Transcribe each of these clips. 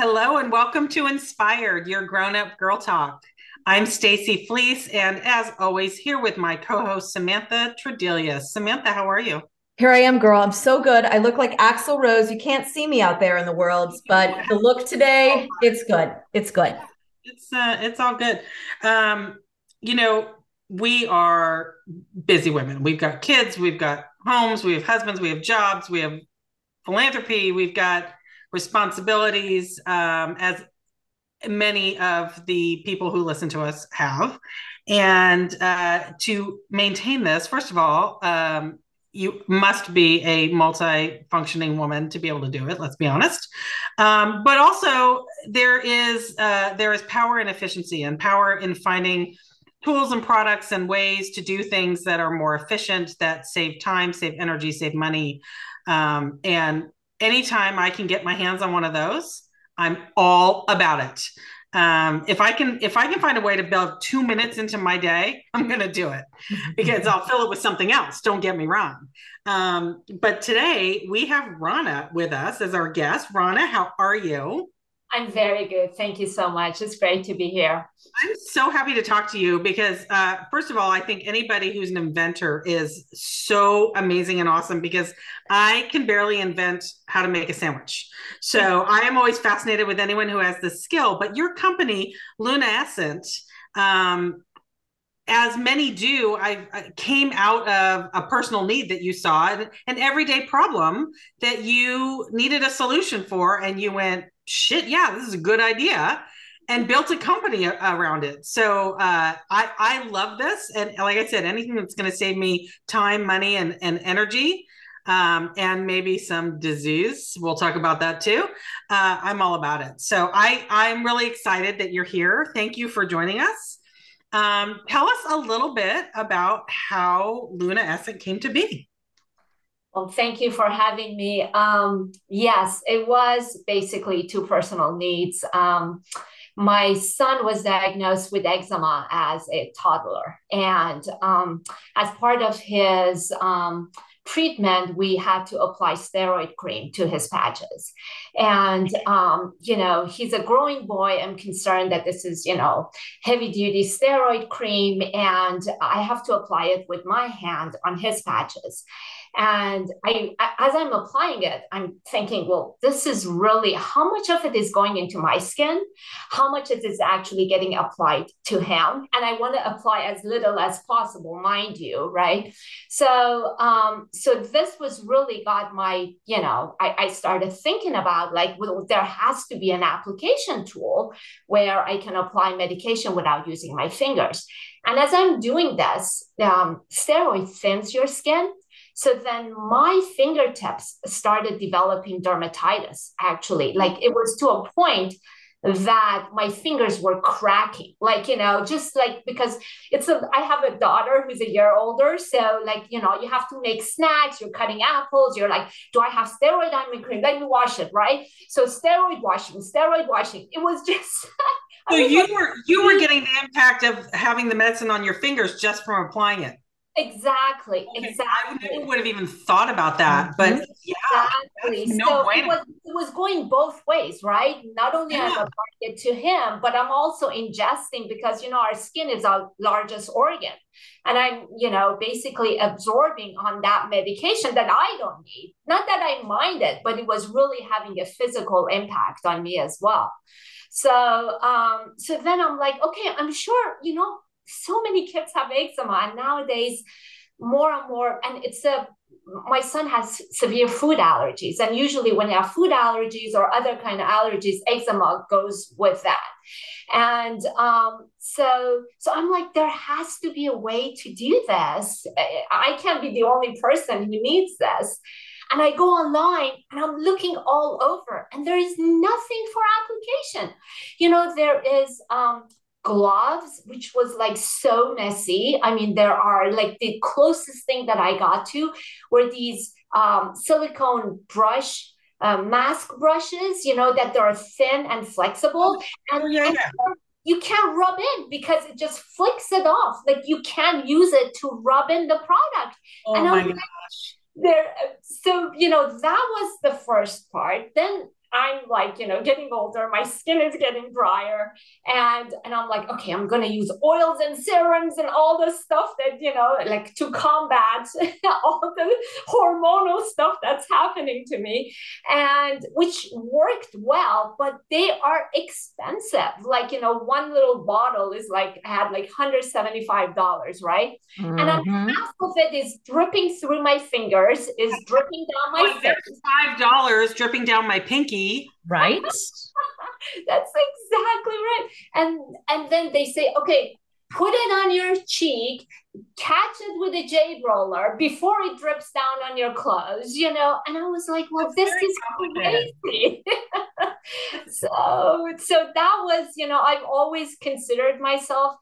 Hello and welcome to Inspired, your grown-up girl talk. I'm Stacy Fleece, and as always, here with my co-host Samantha Tredelius. Samantha, how are you? Here I am, girl. I'm so good. I look like Axl Rose. You can't see me out there in the world, but the look today, it's good. It's good. It's uh, it's all good. Um, you know, we are busy women. We've got kids, we've got homes, we have husbands, we have jobs, we have philanthropy, we've got responsibilities, um, as many of the people who listen to us have. And uh, to maintain this, first of all, um, you must be a multi-functioning woman to be able to do it let's be honest um, but also there is uh, there is power in efficiency and power in finding tools and products and ways to do things that are more efficient that save time save energy save money um, and anytime I can get my hands on one of those, I'm all about it. Um, if I can, if I can find a way to build two minutes into my day, I'm going to do it because I'll fill it with something else. Don't get me wrong. Um, but today we have Raana with us as our guest. Raana, how are you? I'm very good. Thank you so much. It's great to be here. I'm so happy to talk to you because, uh, first of all, I think anybody who's an inventor is so amazing and awesome because I can barely invent how to make a sandwich. So I am always fascinated with anyone who has this skill. But your company, Lunaescent, um, as many do, I, I, came out of a personal need that you saw, an everyday problem that you needed a solution for, and you went, shit, yeah, this is a good idea and built a company around it. So uh, I I love this, and like I said, anything that's going to save me time, money, and and energy, um, and maybe some disease. We'll talk about that too. Uh, I'm all about it. So I I'm really excited that you're here. Thank you for joining us. Um, tell us a little bit about how Lunaescent came to be. Well, thank you for having me. Um, yes, it was basically two personal needs. Um, my son was diagnosed with eczema as a toddler. And um, as part of his um, treatment, we had to apply steroid cream to his patches. And, um, you know, he's a growing boy. I'm concerned that this is, you know, heavy duty steroid cream, and I have to apply it with my hand on his patches. And I, as I'm applying it, I'm thinking, well, this is really how much of it is going into my skin, how much it is actually getting applied to him, and I want to apply as little as possible, mind you, right? So, um, so this was really got my, you know, I, I started thinking about like, well, there has to be an application tool where I can apply medication without using my fingers. And as I'm doing this, um, steroid thins your skin so then my fingertips started developing dermatitis, actually. Like it was to a point that my fingers were cracking like you know just like because it's a i have a daughter who's a year older. So like you know you have to make snacks you're cutting apples you're like do i have steroid? My cream. Let me wash it right? So steroid washing steroid washing. It was just so you were you were getting the impact of having the medicine on your fingers just from applying it Exactly. Okay. Exactly. I would have even thought about that, but mm-hmm. yeah, exactly. No so it was, it was going both ways, right? Not only yeah. I'm applying it to him, but I'm also ingesting because you know our skin is our largest organ, and I'm you know basically absorbing on that medication that I don't need. Not that I mind it, but it was really having a physical impact on me as well. So um, so then I'm like, okay, I'm sure you know so many kids have eczema and nowadays more and more and it's a my son has severe food allergies and usually when you have food allergies or other kind of allergies eczema goes with that. And um, so so i'm like there has to be a way to do this. I can't be the only person who needs this. And i go online and i'm looking all over and there is nothing for application. You know there is um, gloves, which was like so messy. I mean, there are like the closest thing that I got to were these um, silicone brush. Uh, mask brushes, you know, that they're thin and flexible. And, oh, yeah, yeah. you can't rub in because it just flicks it off. Like you can't use it to rub in the product. Oh and my like, gosh. There, so you know that was the first part. Then I'm like, you know, getting older, my skin is getting drier. And and I'm like, okay, I'm gonna use oils and serums and all the stuff that, you know, like to combat all the hormonal stuff that's happening to me. And which worked well, but they are expensive. Like, you know, one little bottle is like I had like $175, right? Mm-hmm. And half of it is dripping through my fingers, is dripping down my face. Five dollars dripping down my pinky. Right. That's exactly right. And and then they say, okay, put it on your cheek, catch it with a jade roller before it drips down on your clothes, you know. And I was like, well, That's this is crazy. so so that was, you know, I've always considered myself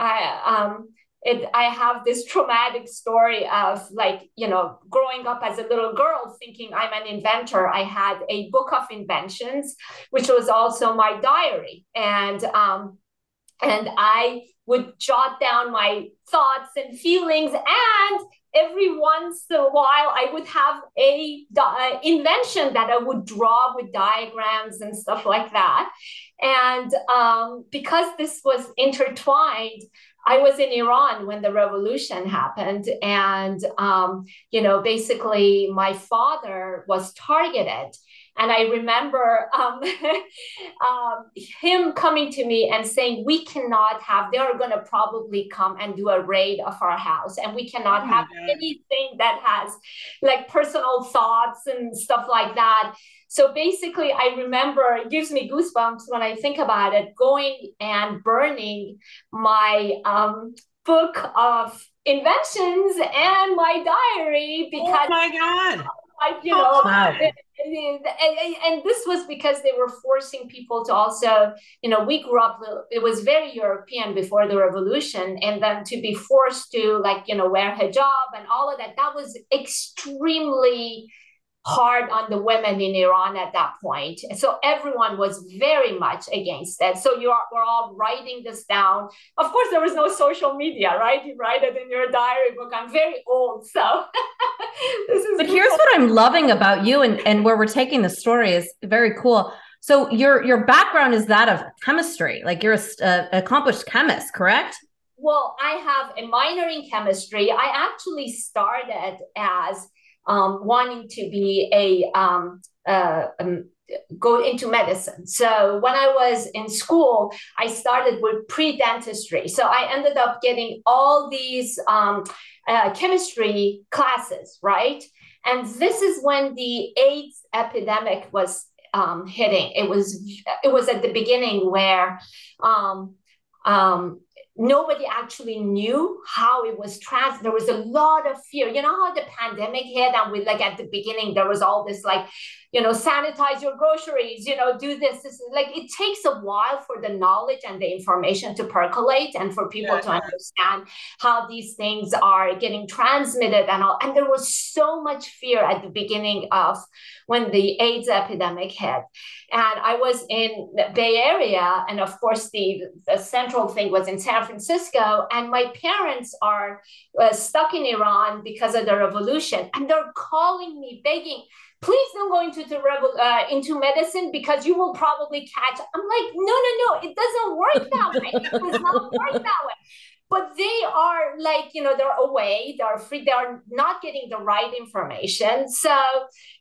I um it i have this traumatic story of like you know growing up as a little girl thinking i'm an inventor i had a book of inventions which was also my diary. And um and i would jot down my thoughts and feelings and every once in a while i would have a di- invention that i would draw with diagrams and stuff like that. And um, because this was intertwined I was in Iran when the revolution happened. And, um, you know, basically my father was targeted. And I remember um, um, him coming to me and saying, We cannot have, they're going to probably come and do a raid of our house. And we cannot oh have God. anything that has like personal thoughts and stuff like that. So basically, I remember it gives me goosebumps when I think about it going and burning my um, book of inventions and my diary oh because. Oh my God. I, you know, wow. and, and, and, this was because they were forcing people to also, you know, we grew up, it was very European before the revolution. And then to be forced to, like, you know, wear hijab and all of that, that was extremely hard on the women in Iran at that point. So everyone was very much against it. So you are we're all writing this down. Of course, there was no social media, right? You write it in your diary book. I'm very old, so this is. But here's what I'm loving about you, and and where we're taking the story is very cool. So your your background is that of chemistry, like you're a, accomplished chemist, correct? Well, I have a minor in chemistry. I actually started as um, wanting to be a um, uh, um, go into medicine. So when I was in school, I started with pre-dentistry. So I ended up getting all these um, uh, chemistry classes, right? And this is when the AIDS epidemic was um, hitting. It was it was at the beginning where um, um, nobody actually knew how it was trans there was a lot of fear. You know how the pandemic hit and we like at the beginning there was all this like you know sanitize your groceries you know do this this like it takes a while for the knowledge and the information to percolate and for people yeah. to understand how these things are getting transmitted and all. And there was so much fear at the beginning of when the aids epidemic hit. And i was in the bay area and of course the, the central thing was in san francisco and my parents are uh, stuck in iran because of the revolution. And they're calling me begging please don't go into the uh, into medicine because you will probably catch. I'm like, no, no, no, it doesn't work that way. It does not work that way. But they are like, you know, they're away, they're free, they're not getting the right information. So,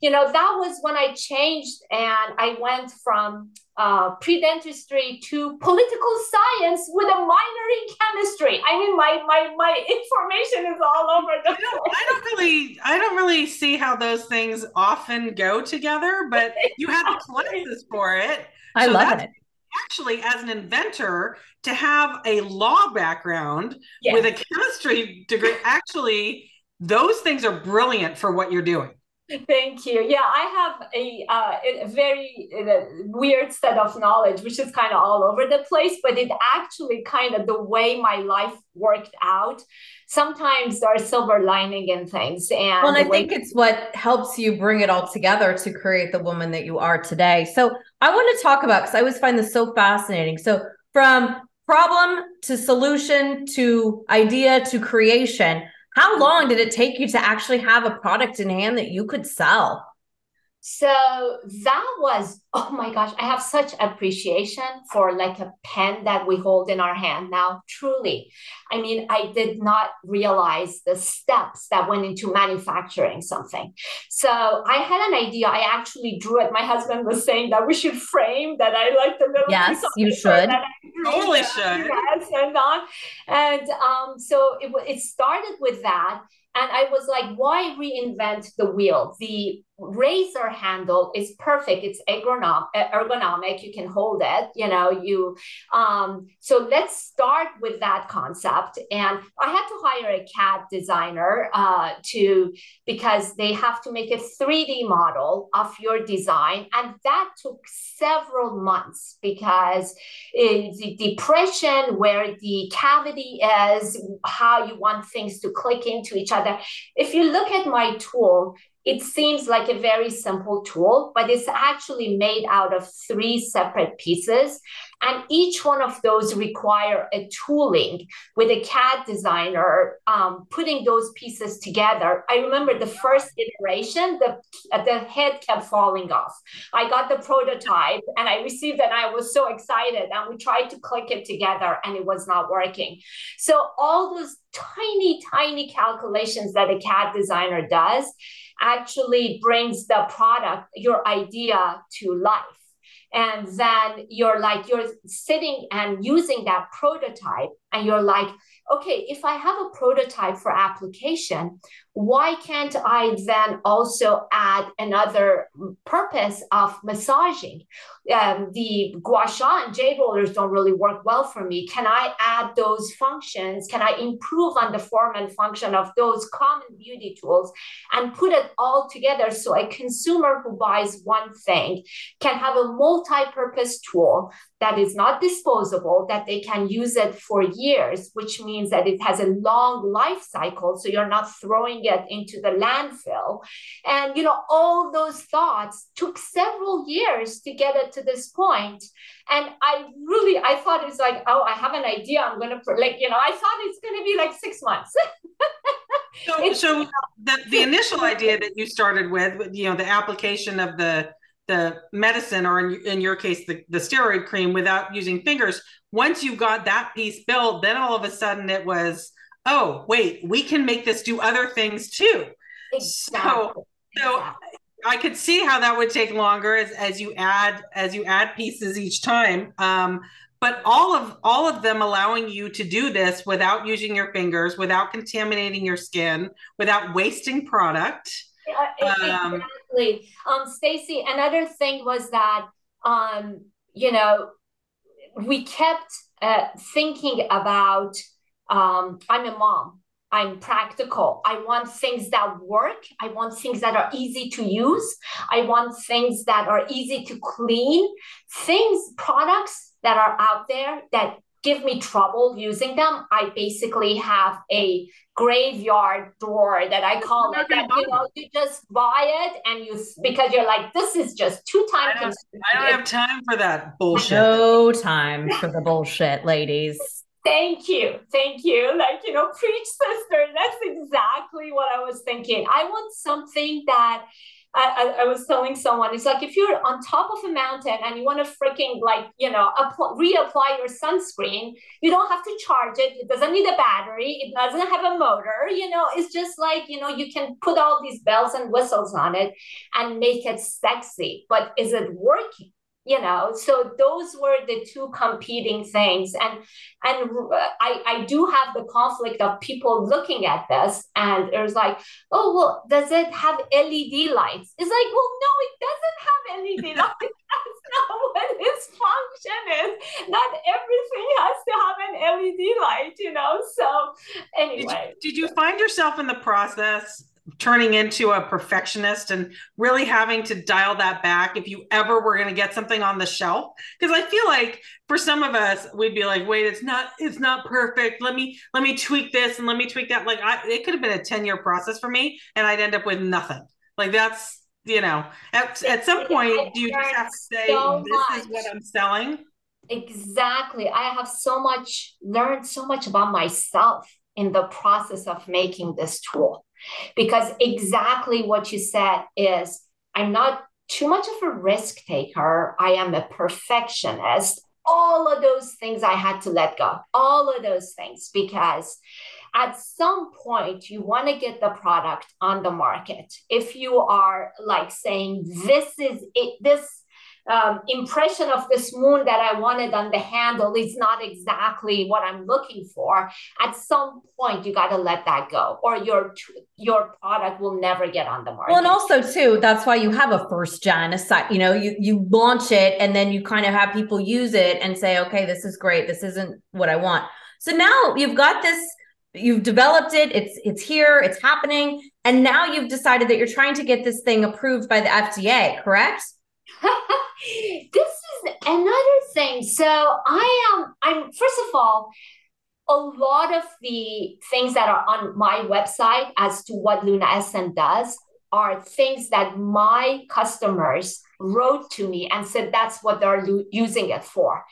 you know, that was when I changed and I went from uh, pre-dentistry to political science with a minor in chemistry. I mean, my my my information is all over the place. I don't really, I don't really see how those things often go together. But you have the classes for it. I so love it. Actually, as an inventor, to have a law background yes. with a chemistry degree, actually, those things are brilliant for what you're doing. Thank you. Yeah, I have a, uh, a very uh, weird set of knowledge, which is kind of all over the place, but it actually kind of the way my life worked out. Sometimes there are silver lining in things. And, well, and I think it's what helps you bring it all together to create the woman that you are today. So I want to talk about, because I always find this so fascinating. So from problem to solution to idea to creation how long did it take you to actually have a product in hand that you could sell? So that was oh my gosh i have such appreciation for like a pen that we hold in our hand now truly. I mean i did not realize the steps that went into manufacturing something. So i had an idea. I actually drew it. My husband was saying that we should frame that i like the little yes you should. Totally should. yes, and on and um so it, it started with that and I was like, why reinvent the wheel? The razor handle is perfect. It's ergonomic. You can hold it, you know, you, um, so let's start with that concept. And I had to hire a CAD designer uh, to, because they have to make a 3D model of your design. And that took several months because the depression where the cavity is, how you want things to click into each other. If you look at my tool, it seems like a very simple tool, but it's actually made out of three separate pieces. And each one of those require a tooling with a CAD designer um, putting those pieces together. I remember the first iteration, the, the head kept falling off. I got the prototype and I received it and I was so excited. And we tried to click it together and it was not working. So all those tiny, tiny calculations that a CAD designer does actually brings the product, your idea to life. And then you're like, you're sitting and using that prototype, and you're like, okay, if I have a prototype for application, why can't I then also add another purpose of massaging? Um, the gua sha and jade rollers don't really work well for me. Can I add those functions? Can I improve on the form and function of those common beauty tools and put it all together so a consumer who buys one thing can have a multi-purpose tool that is not disposable, that they can use it for years, which means that it has a long life cycle. So you're not throwing it into the landfill. And, you know, all those thoughts took several years to get it to this point. And I really, I thought it's like, oh, I have an idea. I'm going to, like, you know, I thought it's going to be like six months. so, so the, the initial idea that you started with, you know, the application of the the medicine or in, in your case the, the steroid cream without using fingers once you got that piece built then all of a sudden it was oh wait we can make this do other things too exactly. so so i could see how that would take longer as, as you add as you add pieces each time um, but all of all of them allowing you to do this without using your fingers without contaminating your skin without wasting product um, exactly. Um, Stacy, another thing was that, um, you know, we kept uh, thinking about, um, I'm a mom. I'm practical. I want things that work. I want things that are easy to use. I want things that are easy to clean. Things, products that are out there that give me trouble using them, I basically have a graveyard door that I call it. That you know, you just buy it and you because you're like, this is just too time consuming. I don't have time for that bullshit. No time for the bullshit, ladies. Thank you. Thank you. Like, you know, preach sister. That's exactly what I was thinking. I want something that I, I, was telling someone, it's like if you're on top of a mountain and you want to freaking like, you know, apply, reapply your sunscreen, you don't have to charge it. It doesn't need a battery. It doesn't have a motor. You know, it's just like, you know, you can put all these bells and whistles on it and make it sexy. But is it working? You know so those were the two competing things. And and i i do have the conflict of people looking at this and it was like oh well does it have led lights? It's like well no it doesn't have led lights. That's not what its function is. Not everything has to have an led light you know so anyway did you, did you find yourself in the process turning into a perfectionist and really having to dial that back if you ever were going to get something on the shelf. Because i feel like for some of us we'd be like wait it's not it's not perfect. Let me let me tweak this and let me tweak that. Like I, it could have been a 10 year process for me and i'd end up with nothing. Like that's you know at, at some point do you just have to say so this much. is what i'm selling? Exactly. I have so much learned so much about myself in the process of making this tool because exactly what you said is I'm not too much of a risk taker. I am a perfectionist. All of those things I had to let go. All of those things because at some point you want to get the product on the market. If you are like saying this is it, this um, impression of this moon that I wanted on the handle is not exactly what I'm looking for. At some point, you got to let that go, or your your product will never get on the market. Well, and also too, that's why you have a first gen. Aside, you know, you you launch it, and then you kind of have people use it and say, okay, this is great. This isn't what I want. So now you've got this. You've developed it. It's it's here. It's happening. And now you've decided that you're trying to get this thing approved by the FDA. Correct? this is another thing. So I am I'm first of all, a lot of the things that are on my website as to what Luna Lunaescent does are things that my customers wrote to me and said that's what they're lo- using it for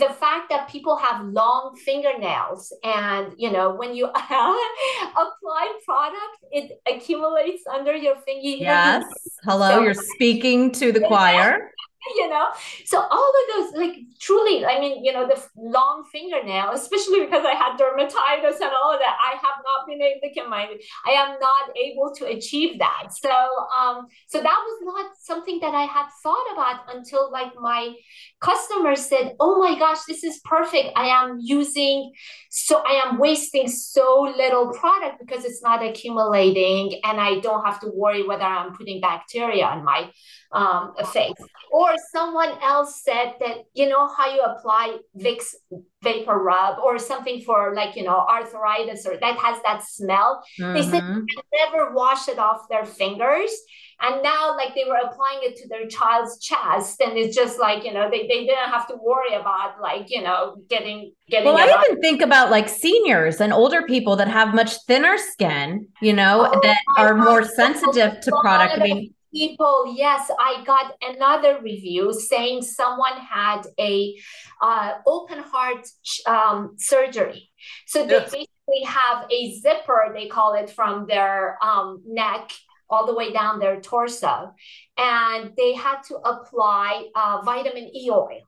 the fact that people have long fingernails and you know when you apply product it accumulates under your finger. Yes. Hello so, you're speaking to the choir you know? So all of those like truly i mean you know the long fingernail especially because i had dermatitis and all of that i have not been able to get my i am not able to achieve that. So um so that was not something that i had thought about until like my customers said oh my gosh this is perfect. I am using so i am wasting so little product because it's not accumulating and i don't have to worry whether i'm putting bacteria on my um, a face. Or someone else said that you know how you apply Vicks vapor rub or something for like you know arthritis or that has that smell. Mm-hmm. they said mm-hmm. never wash it off their fingers. And now like they were applying it to their child's chest. And it's just like you know they, they didn't have to worry about like you know getting getting well i even think about like seniors and older people that have much thinner skin you know oh, that are more sensitive to product. I mean people yes i got another review saying someone had a uh, open heart um, surgery so they yes. basically have a zipper they call it from their um, neck all the way down their torso and they had to apply uh, vitamin e oil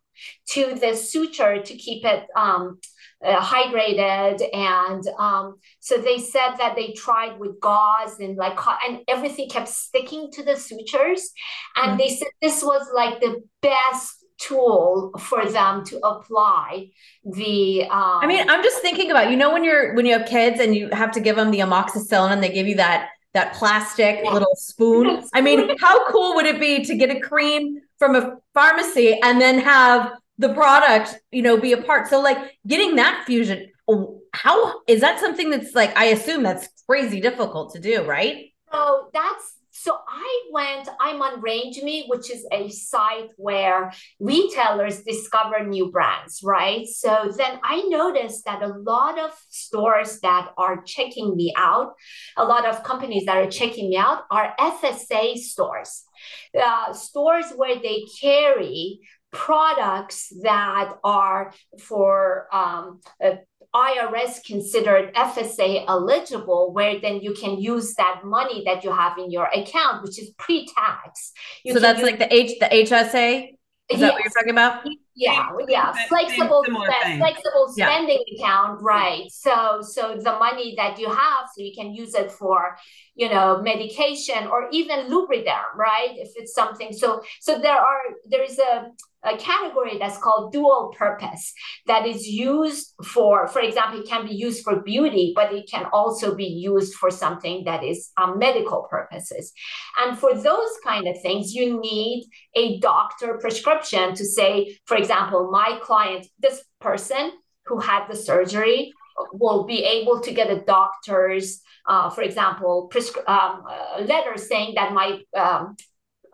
to the suture to keep it um, uh, hydrated and um, so they said that they tried with gauze and like and everything kept sticking to the sutures and mm-hmm. they said this was like the best tool for them to apply the um, i mean i'm just thinking about you know when you're when you have kids and you have to give them the amoxicillin and they give you that that plastic yeah. little spoon i mean how cool would it be to get a cream from a pharmacy and then have the product, you know, be a part. So like getting that fusion, oh, how is that something that's like I assume that's crazy difficult to do, right? So that's so I went, I'm on RangeMe, which is a site where retailers discover new brands, right? So then I noticed that a lot of stores that are checking me out, a lot of companies that are checking me out are FSA stores, uh, stores where they carry products that are for um, uh, IRS considered FSA eligible, where then you can use that money that you have in your account, which is pre-tax. You so that's use- like the H the HSA. Is yes. that what you're talking about? Yeah, yeah, flexible, spend, flexible spending yeah. account, right? So, so the money that you have, so you can use it for, you know, medication or even lubriderm, right? If it's something. So, so there are there is a a category that's called dual purpose that is used for, for example, it can be used for beauty, but it can also be used for something that is um, medical purposes. And for those kind of things, you need a doctor prescription to say, for example, my client, this person who had the surgery will be able to get a doctor's, uh, for example, prescri- um, letter saying that my um,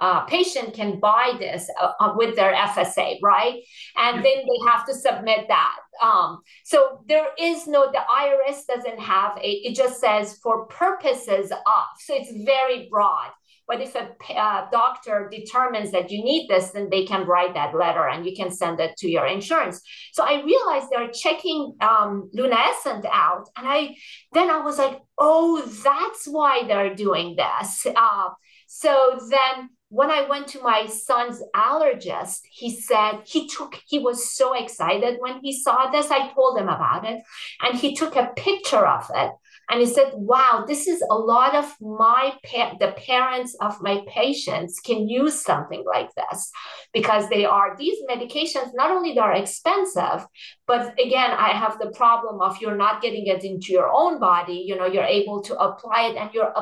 uh, patient can buy this uh, uh with their FSA, right? And then they have to submit that. Um, so there is no, the IRS doesn't have a, it just says for purposes of. So it's very broad. But if a uh, doctor determines that you need this, then they can write that letter and you can send it to your insurance. So I realized they're checking um, Lunaescent out. And I then I was like, oh, that's why they're doing this. Uh, so then when I went to my son's allergist, he said he took, he was so excited when he saw this. I told him about it and he took a picture of it. And he said, wow, this is a lot of my, pa- the parents of my patients can use something like this because they are, these medications, not only they are expensive, but again, I have the problem of you're not getting it into your own body. You know, you're able to apply it and you're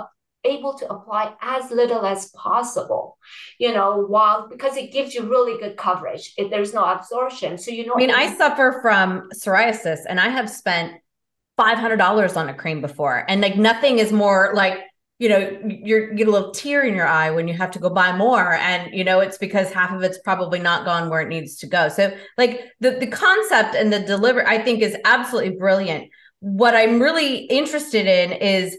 able to apply as little as possible you know while because it gives you really good coverage. If there's no absorption. So you know i mean i suffer from psoriasis and i have spent $500 on a cream before and like nothing is more like you know you're you get a little tear in your eye when you have to go buy more and you know it's because half of it's probably not gone where it needs to go. So like the the concept and the delivery i think is absolutely brilliant. What i'm really interested in is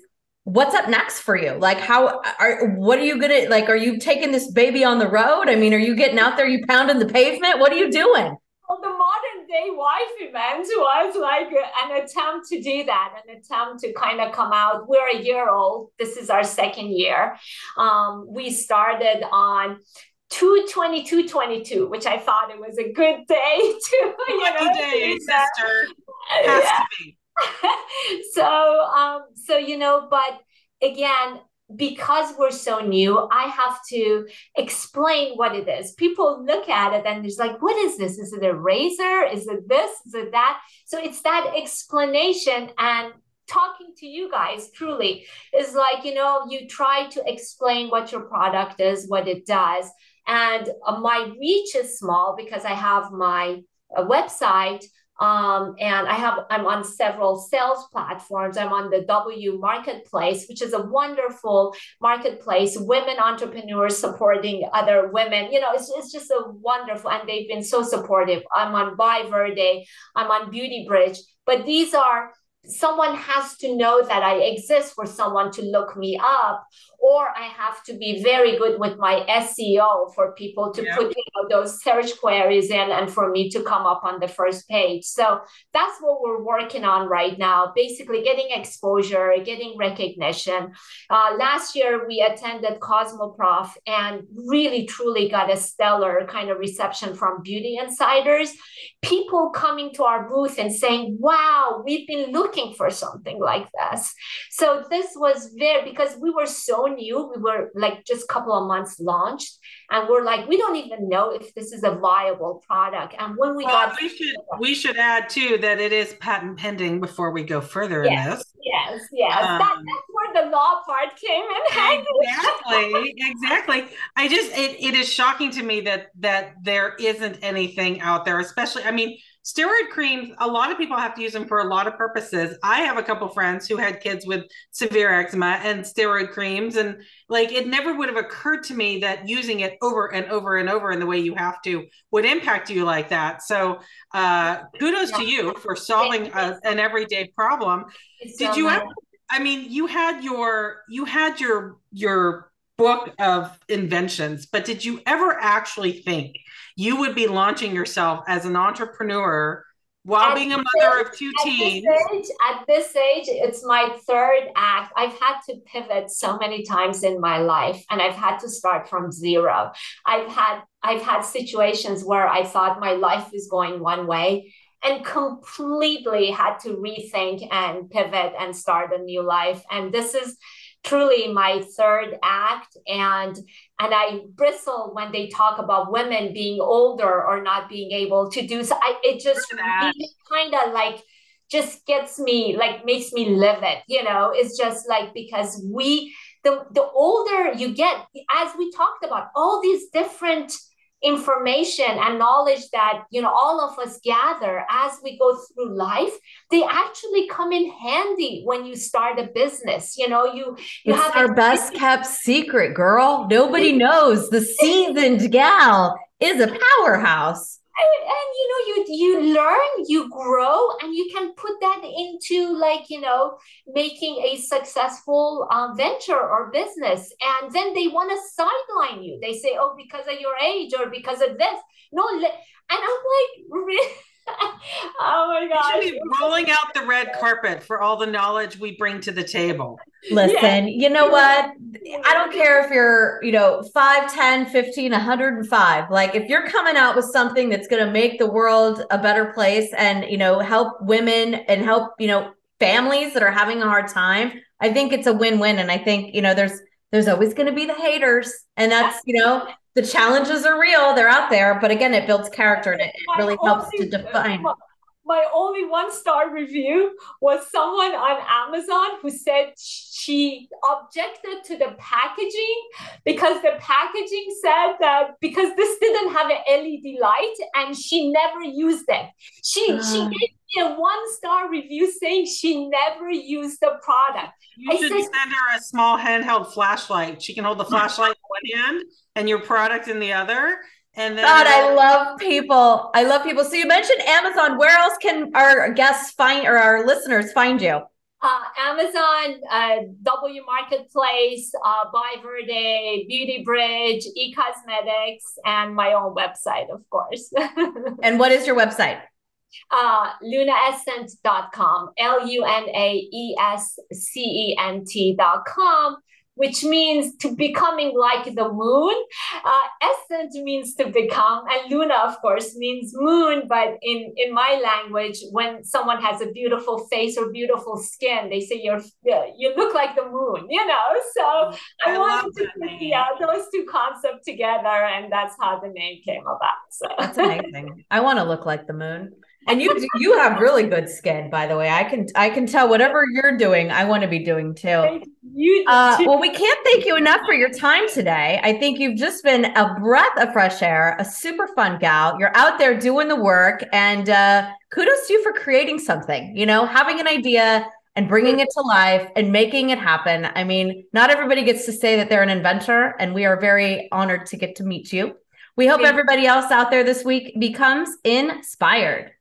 what's up next for you like how are what are you gonna like are you taking this baby on the road i mean are you getting out there you pounding the pavement what are you doing well, the modern day wife event was like an attempt to do that, an attempt to kind of come out. We're a year old. This is our second year. Um, we started on 22222, which I thought it was a good day to, you Lucky know, day, sister. Has yeah. to be. so um so you know but again because we're so new i have to explain what it is. People look at it and it's like what is this? Is it a razor? Is it this? Is it that? So it's that explanation and talking to you guys truly is like you know you try to explain what your product is what it does. And uh, my reach is small because i have my uh, website um, and I have I'm on several sales platforms. I'm on the W Marketplace, which is a wonderful marketplace, women entrepreneurs supporting other women. You know, it's, it's just a wonderful, and they've been so supportive. I'm on Buy Verde, I'm on Beauty Bridge, but these are someone has to know that I exist for someone to look me up, or I have to be very good with my SEO for people to yeah. put you know, those search queries in and for me to come up on the first page. So that's what we're working on right now. Basically, getting exposure, getting recognition. Uh, last year, we attended Cosmoprof and really truly got a stellar kind of reception from beauty insiders. People coming to our booth and saying, Wow, we've been looking for something like this. So this was very because we were so new. We were like just a couple of months launched, and we're like, we don't even know if this is a viable product. And when we well, got, we should we should add too that it is patent pending before we go further yes, in this. Yes, yes, um, that, that's where the law part came in. Exactly, exactly. I just it, it is shocking to me that that there isn't anything out there, especially. I mean steroid creams a lot of people have to use them for a lot of purposes. I have a couple friends who had kids with severe eczema and steroid creams and like it never would have occurred to me that using it over and over and over in the way you have to would impact you like that. So uh kudos yeah. to you for solving a, an everyday problem. Did you ever i mean you had your you had your your book of inventions, but did you ever actually think you would be launching yourself as an entrepreneur while at being a mother of two at teens? This age, at this age, it's my third act. I've had to pivot so many times in my life, and I've had to start from zero. I've had I've had situations where I thought my life was going one way and completely had to rethink and pivot and start a new life. And this is truly my third act. And and i bristle when they talk about women being older or not being able to do so. I, it just really kind of like just gets me like makes me live it you know? It's just like because we the the older you get as we talked about all these different information and knowledge that you know all of us gather as we go through life they actually come in handy when you start a business you know you you it's have our best kept secret girl. Nobody knows. The seasoned gal is a powerhouse and, and, you know you you learn you grow and you can put that into like you know making a successful um, venture or business. And then they want to sideline you. They say oh because of your age or because of this. No and i'm like really oh my gosh. We should be rolling out the red carpet for all the knowledge we bring to the table. Listen, yeah. you know what? I don't care if you're, you know, 5, 10, 15, 105. Like if you're coming out with something that's going to make the world a better place and, you know, help women and help, you know, families that are having a hard time, I think it's a win-win and I think, you know, there's there's always going to be the haters and that's, you know, the challenges are real, they're out there, but again, it builds character and it really helps to define my only one star review was someone on Amazon who said she objected to the packaging because the packaging said that because this didn't have an LED light and she never used it. She uh. she gave me a one star review saying she never used the product. You I should said, send her a small handheld flashlight. She can hold the flashlight in one hand and your product in the other and then God, I love people. I love people. So you mentioned Amazon. Where else can our guests find or our listeners find you? Uh, Amazon, uh, W Marketplace, uh, Buy Verde, Beauty Bridge, E Cosmetics, and my own website, of course. and what is your website? Uh, lunaescent.com, L U N A E S C E N T.com which means to becoming like the moon. Uh, essence means to become, and Luna, of course, means moon. But in in my language, when someone has a beautiful face or beautiful skin, they say you're you look like the moon. You know, so I, I wanted to put yeah, those two concepts together, and that's how the name came about. So that's amazing. I want to look like the moon and you you have really good skin by the way. I can i can tell whatever you're doing i want to be doing too. You uh, well we can't thank you enough for your time today. I think you've just been a breath of fresh air a super fun gal. You're out there doing the work and uh, kudos to you for creating something you know having an idea and bringing it to life and making it happen. I mean not everybody gets to say that they're an inventor and we are very honored to get to meet you. We hope everybody else out there this week becomes inspired